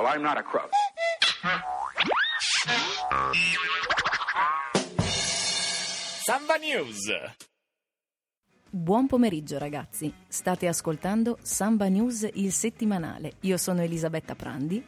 Well, I'm not a crook. Samba News. Buon pomeriggio ragazzi, state ascoltando Samba News il settimanale. Io sono Elisabetta Prandi.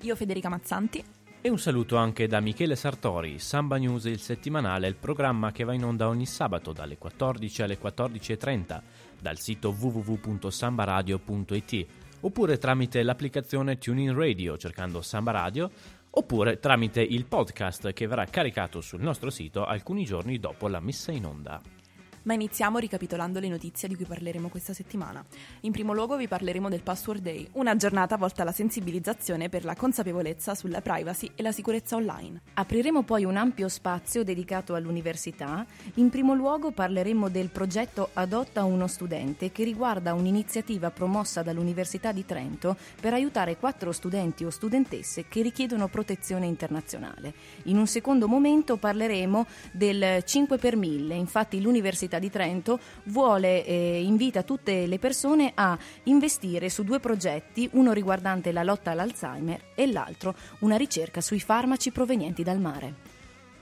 Io Federica Mazzanti. E un saluto anche da Michele Sartori. Samba News il settimanale è il programma che va in onda ogni sabato dalle 14 alle 14.30 dal sito www.sambaradio.it oppure tramite l'applicazione TuneIn Radio cercando Samba Radio oppure tramite il podcast che verrà caricato sul nostro sito alcuni giorni dopo la messa in onda. Ma iniziamo ricapitolando le notizie di cui parleremo questa settimana. In primo luogo vi parleremo del Password Day, una giornata volta alla sensibilizzazione per la consapevolezza sulla privacy e la sicurezza online. Apriremo poi un ampio spazio dedicato all'università. In primo luogo parleremo del progetto Adotta uno studente che riguarda un'iniziativa promossa dall'Università di Trento per aiutare quattro studenti o studentesse che richiedono protezione internazionale. In un secondo momento parleremo del 5 per 1000, infatti l'Università di Trento vuole eh, invita tutte le persone a investire su due progetti, uno riguardante la lotta all'Alzheimer e l'altro una ricerca sui farmaci provenienti dal mare.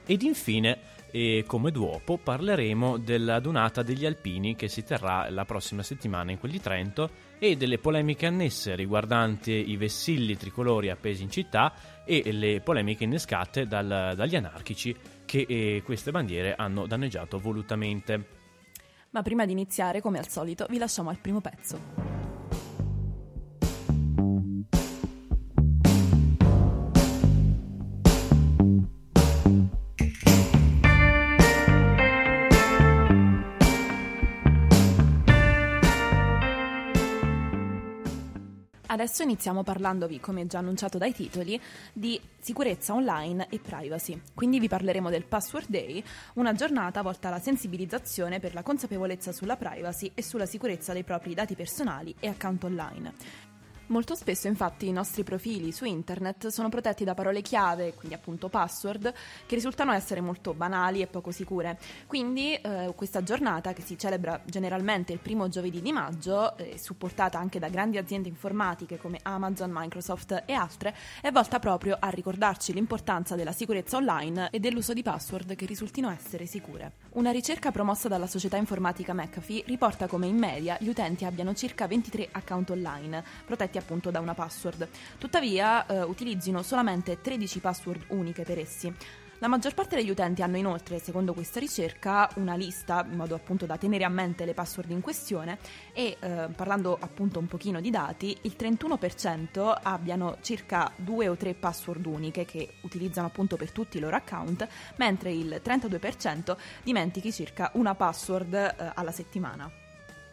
Ed infine, e come dopo, parleremo della donata degli alpini che si terrà la prossima settimana in quel di Trento e delle polemiche annesse riguardanti i vessilli tricolori appesi in città e le polemiche innescate dal, dagli anarchici che eh, queste bandiere hanno danneggiato volutamente. Ma prima di iniziare, come al solito, vi lasciamo al primo pezzo. Adesso iniziamo parlandovi, come già annunciato dai titoli, di sicurezza online e privacy. Quindi vi parleremo del Password Day, una giornata volta alla sensibilizzazione per la consapevolezza sulla privacy e sulla sicurezza dei propri dati personali e account online. Molto spesso infatti i nostri profili su internet sono protetti da parole chiave, quindi appunto password, che risultano essere molto banali e poco sicure. Quindi eh, questa giornata, che si celebra generalmente il primo giovedì di maggio, eh, supportata anche da grandi aziende informatiche come Amazon, Microsoft e altre, è volta proprio a ricordarci l'importanza della sicurezza online e dell'uso di password che risultino essere sicure. Una ricerca promossa dalla società informatica McAfee riporta come in media gli utenti abbiano circa 23 account online, protetti appunto da una password. Tuttavia eh, utilizzino solamente 13 password uniche per essi. La maggior parte degli utenti hanno inoltre, secondo questa ricerca, una lista in modo appunto da tenere a mente le password in questione e eh, parlando appunto un pochino di dati, il 31% abbiano circa due o tre password uniche che utilizzano appunto per tutti i loro account, mentre il 32% dimentichi circa una password eh, alla settimana.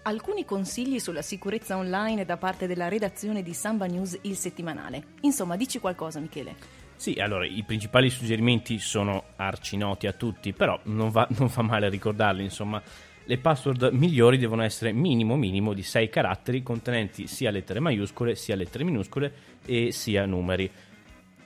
Alcuni consigli sulla sicurezza online da parte della redazione di Samba News il settimanale. Insomma, dici qualcosa, Michele. Sì, allora i principali suggerimenti sono arcinoti a tutti, però non, va, non fa male ricordarli, insomma. Le password migliori devono essere minimo minimo di 6 caratteri contenenti sia lettere maiuscole, sia lettere minuscole e sia numeri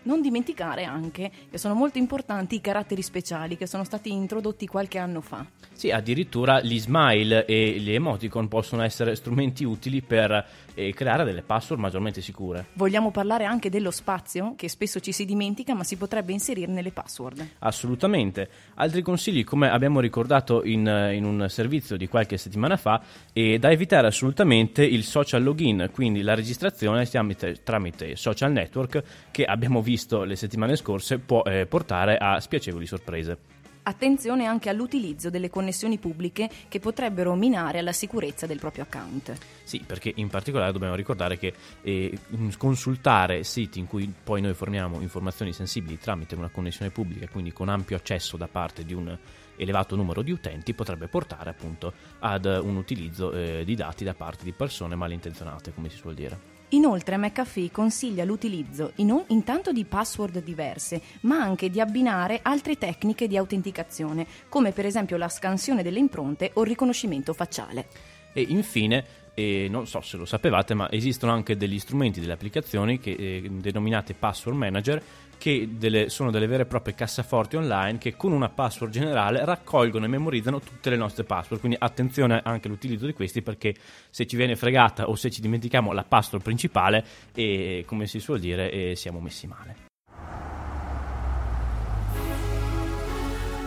non dimenticare anche che sono molto importanti i caratteri speciali che sono stati introdotti qualche anno fa. Sì, addirittura gli smile e gli emoticon possono essere strumenti utili per eh, creare delle password maggiormente sicure. Vogliamo parlare anche dello spazio, che spesso ci si dimentica, ma si potrebbe inserire nelle password. Assolutamente. Altri consigli, come abbiamo ricordato in, in un servizio di qualche settimana fa, è da evitare assolutamente il social login, quindi la registrazione tramite, tramite social network che abbiamo visto visto le settimane scorse può eh, portare a spiacevoli sorprese. Attenzione anche all'utilizzo delle connessioni pubbliche che potrebbero minare la sicurezza del proprio account. Sì, perché in particolare dobbiamo ricordare che eh, consultare siti in cui poi noi forniamo informazioni sensibili tramite una connessione pubblica, quindi con ampio accesso da parte di un elevato numero di utenti, potrebbe portare appunto ad un utilizzo eh, di dati da parte di persone malintenzionate, come si suol dire. Inoltre McAfee consiglia l'utilizzo in, intanto di password diverse, ma anche di abbinare altre tecniche di autenticazione, come per esempio la scansione delle impronte o il riconoscimento facciale. E infine e non so se lo sapevate, ma esistono anche degli strumenti, delle applicazioni che, eh, denominate password manager che delle, sono delle vere e proprie cassaforti online che con una password generale raccolgono e memorizzano tutte le nostre password. Quindi attenzione anche all'utilizzo di questi perché se ci viene fregata o se ci dimentichiamo la password principale, e, come si suol dire, e siamo messi male.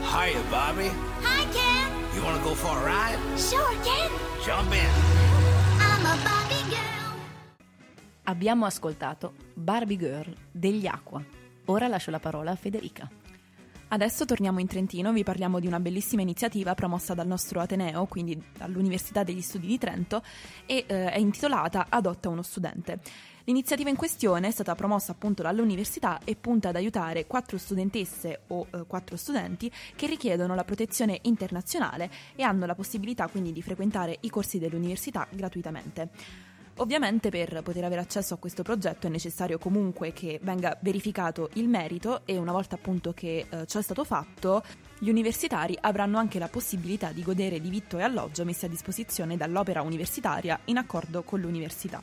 Hiya, Bobby. Hi, Ken. You want to go for a ride? Sure, Ken. Jump in. Abbiamo ascoltato Barbie Girl degli Aqua. Ora lascio la parola a Federica. Adesso torniamo in Trentino, vi parliamo di una bellissima iniziativa promossa dal nostro Ateneo, quindi dall'Università degli Studi di Trento, e eh, è intitolata Adotta uno studente. L'iniziativa in questione è stata promossa appunto dall'università e punta ad aiutare quattro studentesse o eh, quattro studenti che richiedono la protezione internazionale e hanno la possibilità quindi di frequentare i corsi dell'università gratuitamente. Ovviamente per poter avere accesso a questo progetto è necessario comunque che venga verificato il merito e una volta appunto che eh, ciò è stato fatto, gli universitari avranno anche la possibilità di godere di vitto e alloggio messi a disposizione dall'opera universitaria in accordo con l'università.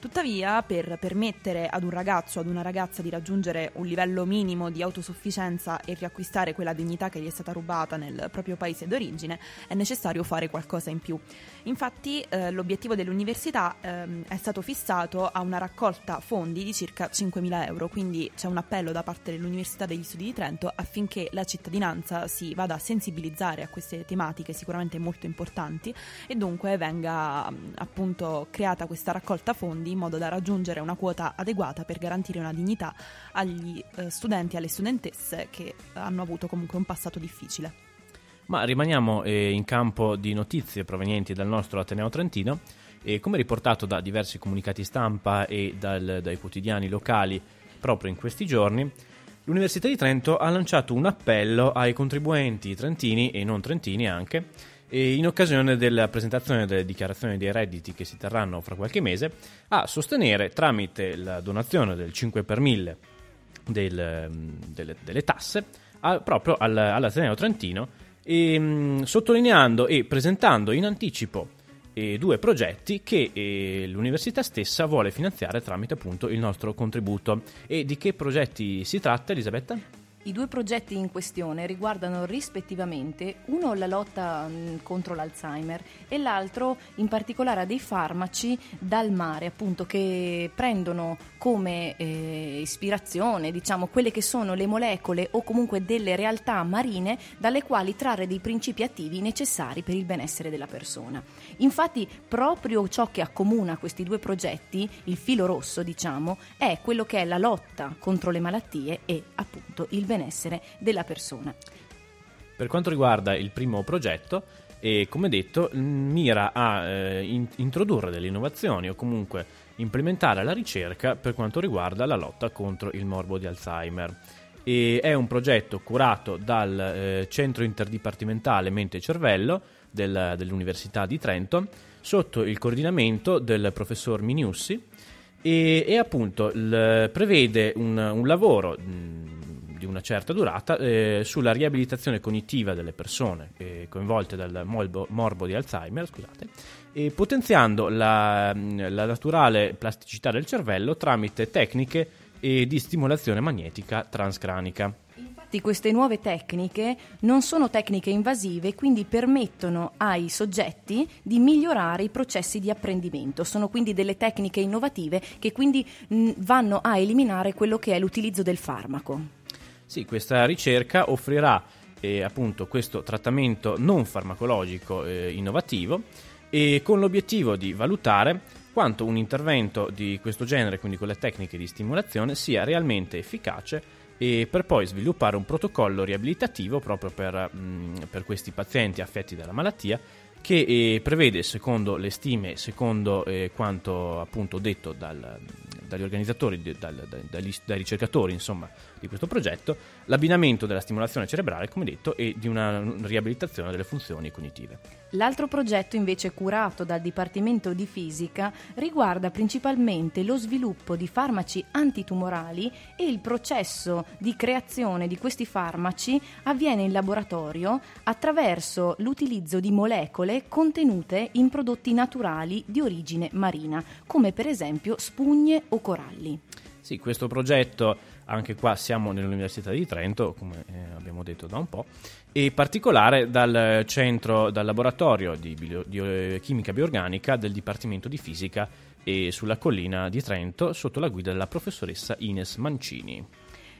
Tuttavia, per permettere ad un ragazzo o ad una ragazza di raggiungere un livello minimo di autosufficienza e riacquistare quella dignità che gli è stata rubata nel proprio paese d'origine, è necessario fare qualcosa in più. Infatti, eh, l'obiettivo dell'università ehm, è stato fissato a una raccolta fondi di circa 5.000 euro, quindi c'è un appello da parte dell'Università degli Studi di Trento affinché la cittadinanza si vada a sensibilizzare a queste tematiche sicuramente molto importanti e dunque venga appunto creata questa raccolta fondi in modo da raggiungere una quota adeguata per garantire una dignità agli eh, studenti e alle studentesse che hanno avuto comunque un passato difficile. Ma rimaniamo eh, in campo di notizie provenienti dal nostro Ateneo Trentino e come riportato da diversi comunicati stampa e dal, dai quotidiani locali proprio in questi giorni, l'Università di Trento ha lanciato un appello ai contribuenti trentini e non trentini anche in occasione della presentazione delle dichiarazioni dei redditi che si terranno fra qualche mese, a sostenere tramite la donazione del 5 per 1000 del, delle, delle, tasse a, proprio al, all'Ateneo Trentino, e, mh, sottolineando e presentando in anticipo eh, due progetti che eh, l'università stessa vuole finanziare tramite appunto il nostro contributo. E di che progetti si tratta, Elisabetta? I due progetti in questione riguardano rispettivamente uno la lotta contro l'Alzheimer e l'altro in particolare dei farmaci dal mare, appunto, che prendono come eh, ispirazione, diciamo, quelle che sono le molecole o comunque delle realtà marine dalle quali trarre dei principi attivi necessari per il benessere della persona. Infatti, proprio ciò che accomuna questi due progetti, il filo rosso, diciamo, è quello che è la lotta contro le malattie e appunto il benessere della persona. Per quanto riguarda il primo progetto, e come detto, mira a eh, in- introdurre delle innovazioni o comunque implementare la ricerca per quanto riguarda la lotta contro il morbo di Alzheimer. E è un progetto curato dal eh, Centro Interdipartimentale Mente e Cervello del, dell'Università di Trento sotto il coordinamento del professor Miniussi e, e appunto il, prevede un, un lavoro di una certa durata eh, sulla riabilitazione cognitiva delle persone eh, coinvolte dal morbo, morbo di Alzheimer, scusate, e potenziando la, la, naturale plasticità del cervello tramite tecniche eh, di stimolazione magnetica transcranica. Infatti queste nuove tecniche non sono tecniche invasive, quindi permettono ai soggetti di migliorare i processi di apprendimento. Sono quindi delle tecniche innovative che quindi mh, vanno a eliminare quello che è l'utilizzo del farmaco. Sì, questa ricerca offrirà eh, appunto questo trattamento non farmacologico eh, innovativo e con l'obiettivo di valutare quanto un intervento di questo genere, quindi con le tecniche di stimolazione, sia realmente efficace e per poi sviluppare un protocollo riabilitativo proprio per, mh, per questi pazienti affetti dalla malattia che eh, prevede, secondo le stime, secondo eh, quanto appunto detto dal, dagli organizzatori, dal- dagli- dai ricercatori insomma, di questo progetto, l'abbinamento della stimolazione cerebrale, come detto, e di una riabilitazione delle funzioni cognitive. L'altro progetto invece curato dal Dipartimento di Fisica riguarda principalmente lo sviluppo di farmaci antitumorali e il processo di creazione di questi farmaci avviene in laboratorio attraverso l'utilizzo di molecole contenute in prodotti naturali di origine marina, come per esempio spugne o coralli. Sì, questo progetto, anche qua siamo nell'Università di Trento, come eh, abbiamo detto da un po', e in particolare dal centro, dal laboratorio di, bio- di, eh, chimica bioorganica del Dipartimento di Fisica e sulla collina di Trento sotto la guida della professoressa Ines Mancini.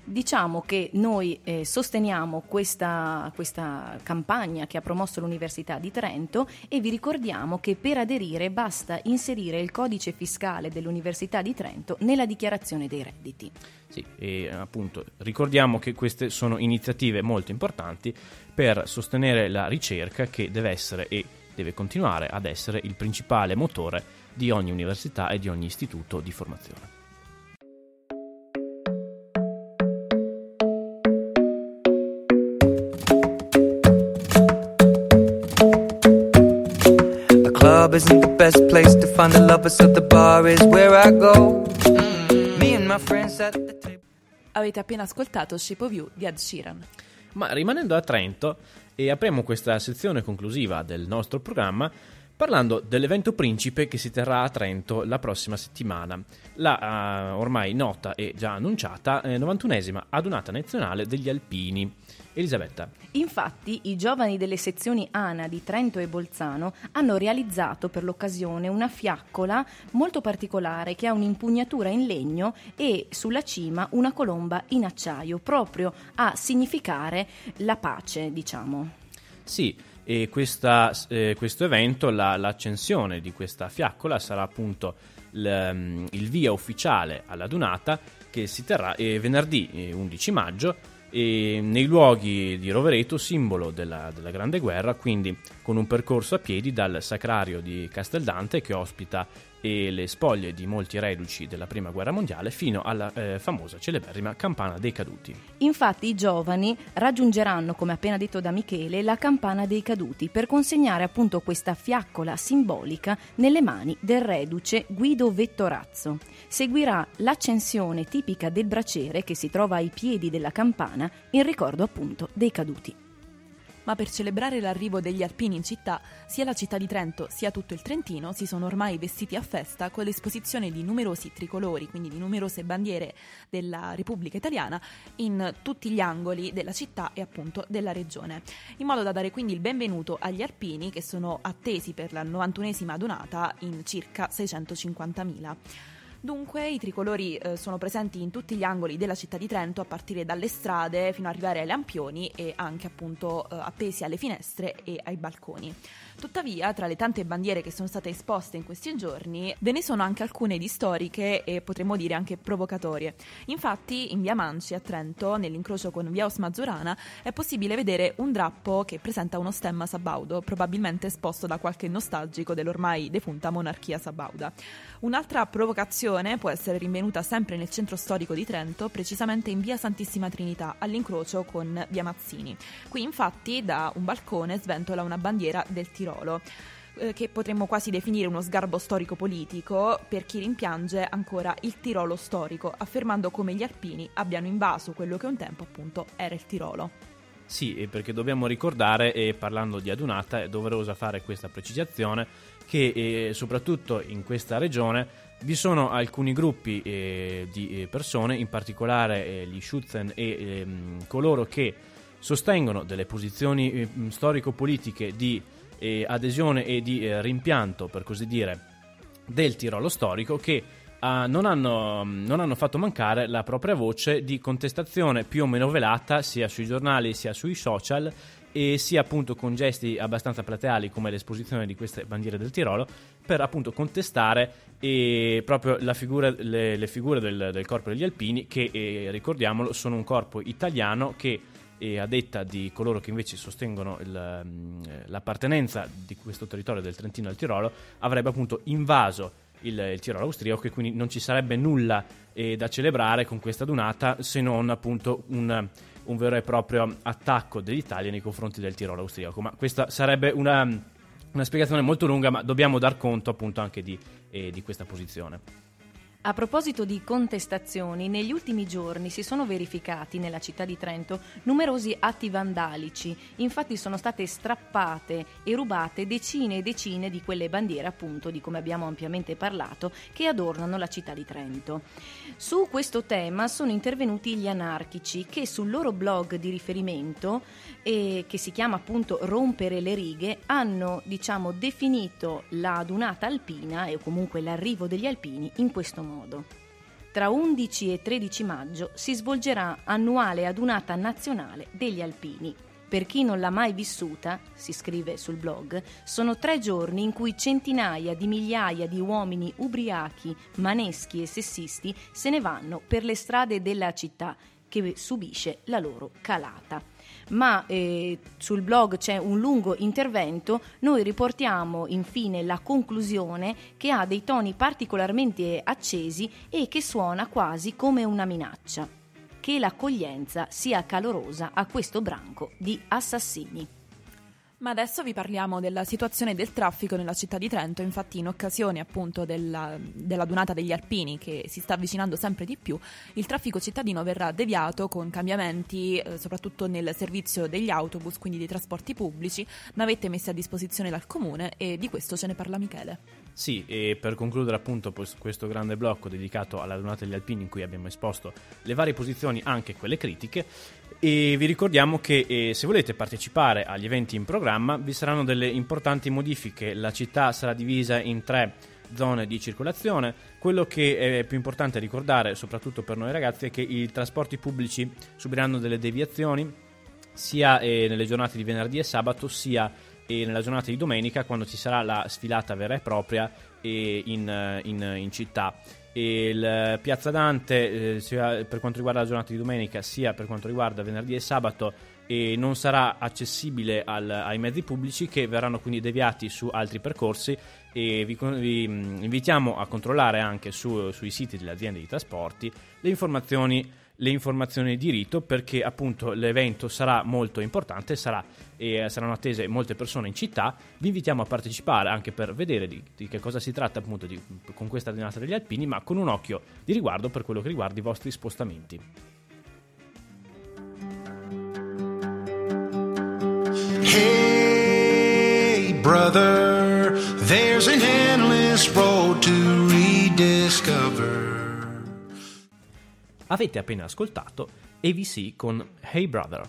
Diciamo che noi eh, sosteniamo questa, questa campagna che ha promosso l'Università di Trento e vi ricordiamo che per aderire basta inserire il codice fiscale dell'Università di Trento nella dichiarazione dei redditi. Sì, e appunto ricordiamo che queste sono iniziative molto importanti per sostenere la ricerca che deve essere e deve continuare ad essere il principale motore di ogni università e di ogni istituto di formazione. Club isn't the best place to find the lovers, so the bar is where I go. Me and my friends at the table. Avete appena ascoltato Shape of You di Ed Sheeran. Ma rimanendo a Trento, e apriamo questa sezione conclusiva del nostro programma parlando dell'evento principe che si terrà a Trento la prossima settimana, la eh, ormai nota e già annunciata eh, 91esima adunata nazionale degli alpini. Elisabetta, Infatti, i giovani delle sezioni ANA di Trento e Bolzano hanno realizzato per l'occasione una fiaccola molto particolare che ha un'impugnatura in legno e sulla cima una colomba in acciaio, proprio a significare la pace, diciamo. Sì, e questa- eh, questo evento, la- l'accensione di questa fiaccola sarà appunto il, mm, il via ufficiale alla Dunata che si terrà eh, venerdì eh, 11 maggio e nei luoghi di Rovereto, simbolo della, della Grande Guerra, quindi con un percorso a piedi dal Sacrario di Casteldante che ospita e le spoglie di molti reduci della Prima Guerra Mondiale fino alla eh, famosa celeberrima Campana dei Caduti. Infatti i giovani raggiungeranno, come appena detto da Michele, la campana dei caduti per consegnare appunto questa fiaccola simbolica nelle mani del reduce Guido Vettorazzo. Seguirà l'accensione tipica del braciere che si trova ai piedi della campana in ricordo appunto dei caduti. Ma per celebrare l'arrivo degli alpini in città, sia la città di Trento sia tutto il Trentino si sono ormai vestiti a festa con l'esposizione di numerosi tricolori, quindi di numerose bandiere della Repubblica Italiana, in tutti gli angoli della città e appunto della regione, in modo da dare quindi il benvenuto agli alpini che sono attesi per la 91esima adunata in circa 650.000. Dunque i tricolori eh, sono presenti in tutti gli angoli della città di Trento, a partire dalle strade fino ad arrivare ai lampioni e anche appunto eh, appesi alle finestre e ai balconi. Tuttavia, tra le tante bandiere che sono state esposte in questi giorni, ve ne sono anche alcune di storiche e potremmo dire anche provocatorie. Infatti, in via Manci a Trento, nell'incrocio con via Osmazurana, è possibile vedere un drappo che presenta uno stemma sabaudo, probabilmente esposto da qualche nostalgico dell'ormai defunta monarchia sabauda. Un'altra provocazione può essere rinvenuta sempre nel centro storico di Trento, precisamente in via Santissima Trinità, all'incrocio con via Mazzini. Qui infatti da un balcone sventola una bandiera del Tirolo eh, che potremmo quasi definire uno sgarbo storico-politico per chi rimpiange ancora il Tirolo storico, affermando come gli alpini abbiano invaso quello che un tempo appunto era il Tirolo. Sì, perché dobbiamo ricordare, e parlando di adunata, è doverosa fare questa precisazione, che eh, soprattutto in questa regione vi sono alcuni gruppi eh, di eh, persone, in particolare eh, gli Schutzen e ehm, coloro che sostengono delle posizioni eh, storico-politiche di adesione e di rimpianto, per così dire, del Tirolo storico che ah, non, hanno, non hanno fatto mancare la propria voce di contestazione più o meno velata sia sui giornali sia sui social e sia appunto con gesti abbastanza plateali come l'esposizione di queste bandiere del Tirolo per appunto contestare eh, proprio figura- le, le figure del, del corpo degli alpini che eh, ricordiamolo sono un corpo italiano che e a detta di coloro che invece sostengono il, mm, l'appartenenza di questo territorio del Trentino al Tirolo, avrebbe appunto invaso il, il Tirolo austriaco e quindi non ci sarebbe nulla eh, da celebrare con questa dunata se non appunto un, un vero e proprio attacco dell'Italia nei confronti del Tirolo austriaco. Ma questa sarebbe una, una spiegazione molto lunga, ma dobbiamo dar conto appunto anche di, eh, di questa posizione. A proposito di contestazioni, negli ultimi giorni si sono verificati nella città di Trento numerosi atti vandalici. Infatti sono state strappate e rubate decine e decine di quelle bandiere, appunto, di come abbiamo ampiamente parlato, che adornano la città di Trento. Su questo tema sono intervenuti gli anarchici che sul loro blog di riferimento, eh, che si chiama appunto Rompere le righe, hanno, diciamo, definito la adunata alpina e comunque l'arrivo degli alpini in questo modo. Tra 11 e 13 maggio si svolgerà annuale adunata nazionale degli alpini. Per chi non l'ha mai vissuta, si scrive sul blog, sono tre giorni in cui centinaia di migliaia di uomini ubriachi, maneschi e sessisti se ne vanno per le strade della città che subisce la loro calata ma eh, sul blog c'è un lungo intervento, noi riportiamo infine la conclusione che ha dei toni particolarmente accesi e che suona quasi come una minaccia. Che l'accoglienza sia calorosa a questo branco di assassini. Ma adesso vi parliamo della situazione del traffico nella città di Trento, infatti in occasione appunto della, della, dunata degli alpini che si sta avvicinando sempre di più, il traffico cittadino verrà deviato con cambiamenti eh, soprattutto nel servizio degli autobus, quindi dei trasporti pubblici, navette messe a disposizione dal comune e di questo ce ne parla Michele. Sì, e per concludere appunto questo grande blocco dedicato alla dunata degli alpini in cui abbiamo esposto le varie posizioni, anche quelle critiche, e vi ricordiamo che eh, se volete partecipare agli eventi in programma vi saranno delle importanti modifiche. La città sarà divisa in tre zone di circolazione. Quello che è più importante ricordare, soprattutto per noi ragazzi, è che i trasporti pubblici subiranno delle deviazioni sia eh, nelle giornate di venerdì e sabato, sia eh, nella giornata di domenica, quando ci sarà la sfilata vera e propria eh, in, in, in città. Il Piazza Dante eh, sia per quanto riguarda la giornata di domenica sia per quanto riguarda venerdì e sabato e non sarà accessibile al, ai mezzi pubblici che verranno quindi deviati su altri percorsi. E vi, vi invitiamo a controllare anche su, sui siti delle aziende di trasporti le informazioni le informazioni di rito perché appunto l'evento sarà molto importante sarà, e saranno attese molte persone in città. Vi invitiamo a partecipare anche per vedere di, di che cosa si tratta appunto di, con questa giornata degli alpini ma con un occhio di riguardo per quello che riguarda i vostri spostamenti. Hey brother there's an endless road Avete appena ascoltato ABC con Hey Brother.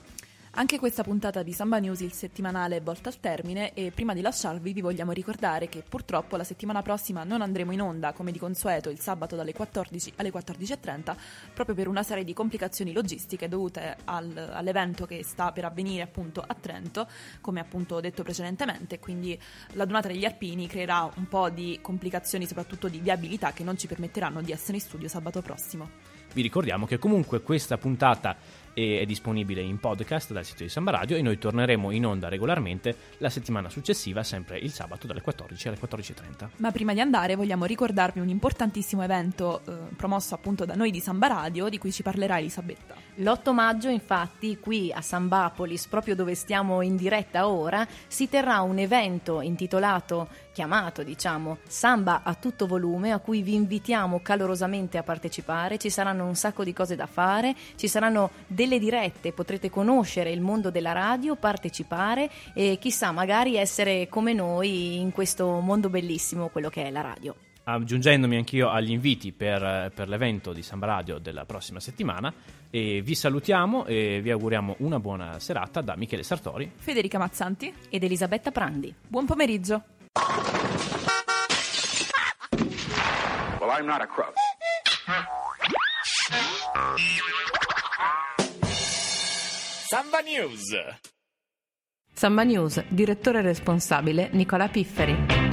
Anche questa puntata di Samba News, il settimanale, è volta al termine e prima di lasciarvi vi vogliamo ricordare che purtroppo la settimana prossima non andremo in onda come di consueto il sabato dalle 14 alle 14.30 proprio per una serie di complicazioni logistiche dovute al, all'evento che sta per avvenire appunto a Trento, come appunto detto precedentemente, quindi la donata degli Alpini creerà un po' di complicazioni soprattutto di viabilità che non ci permetteranno di essere in studio sabato prossimo. Vi ricordiamo che comunque questa puntata è disponibile in podcast dal sito di Samba Radio e noi torneremo in onda regolarmente la settimana successiva, sempre il sabato dalle 14 alle 14.30. Ma prima di andare vogliamo ricordarvi un importantissimo evento eh, promosso appunto da noi di Samba Radio di cui ci parlerà Elisabetta. L'8 maggio, infatti, qui a Sambapolis, proprio dove stiamo in diretta ora, si terrà un evento intitolato, chiamato diciamo, Samba a tutto volume, a cui vi invitiamo calorosamente a partecipare. Ci saranno un sacco di cose da fare, ci saranno delle dirette, potrete conoscere il mondo della radio, partecipare e chissà, magari essere come noi in questo mondo bellissimo, quello che è la radio aggiungendomi anch'io agli inviti per, per, l'evento di Samba Radio della prossima settimana e vi salutiamo e vi auguriamo una buona serata da Michele Sartori, Federica Mazzanti ed Elisabetta Prandi. Buon pomeriggio. Well, I'm not a crook. Samba News. Samba News, direttore responsabile Nicola Pifferi.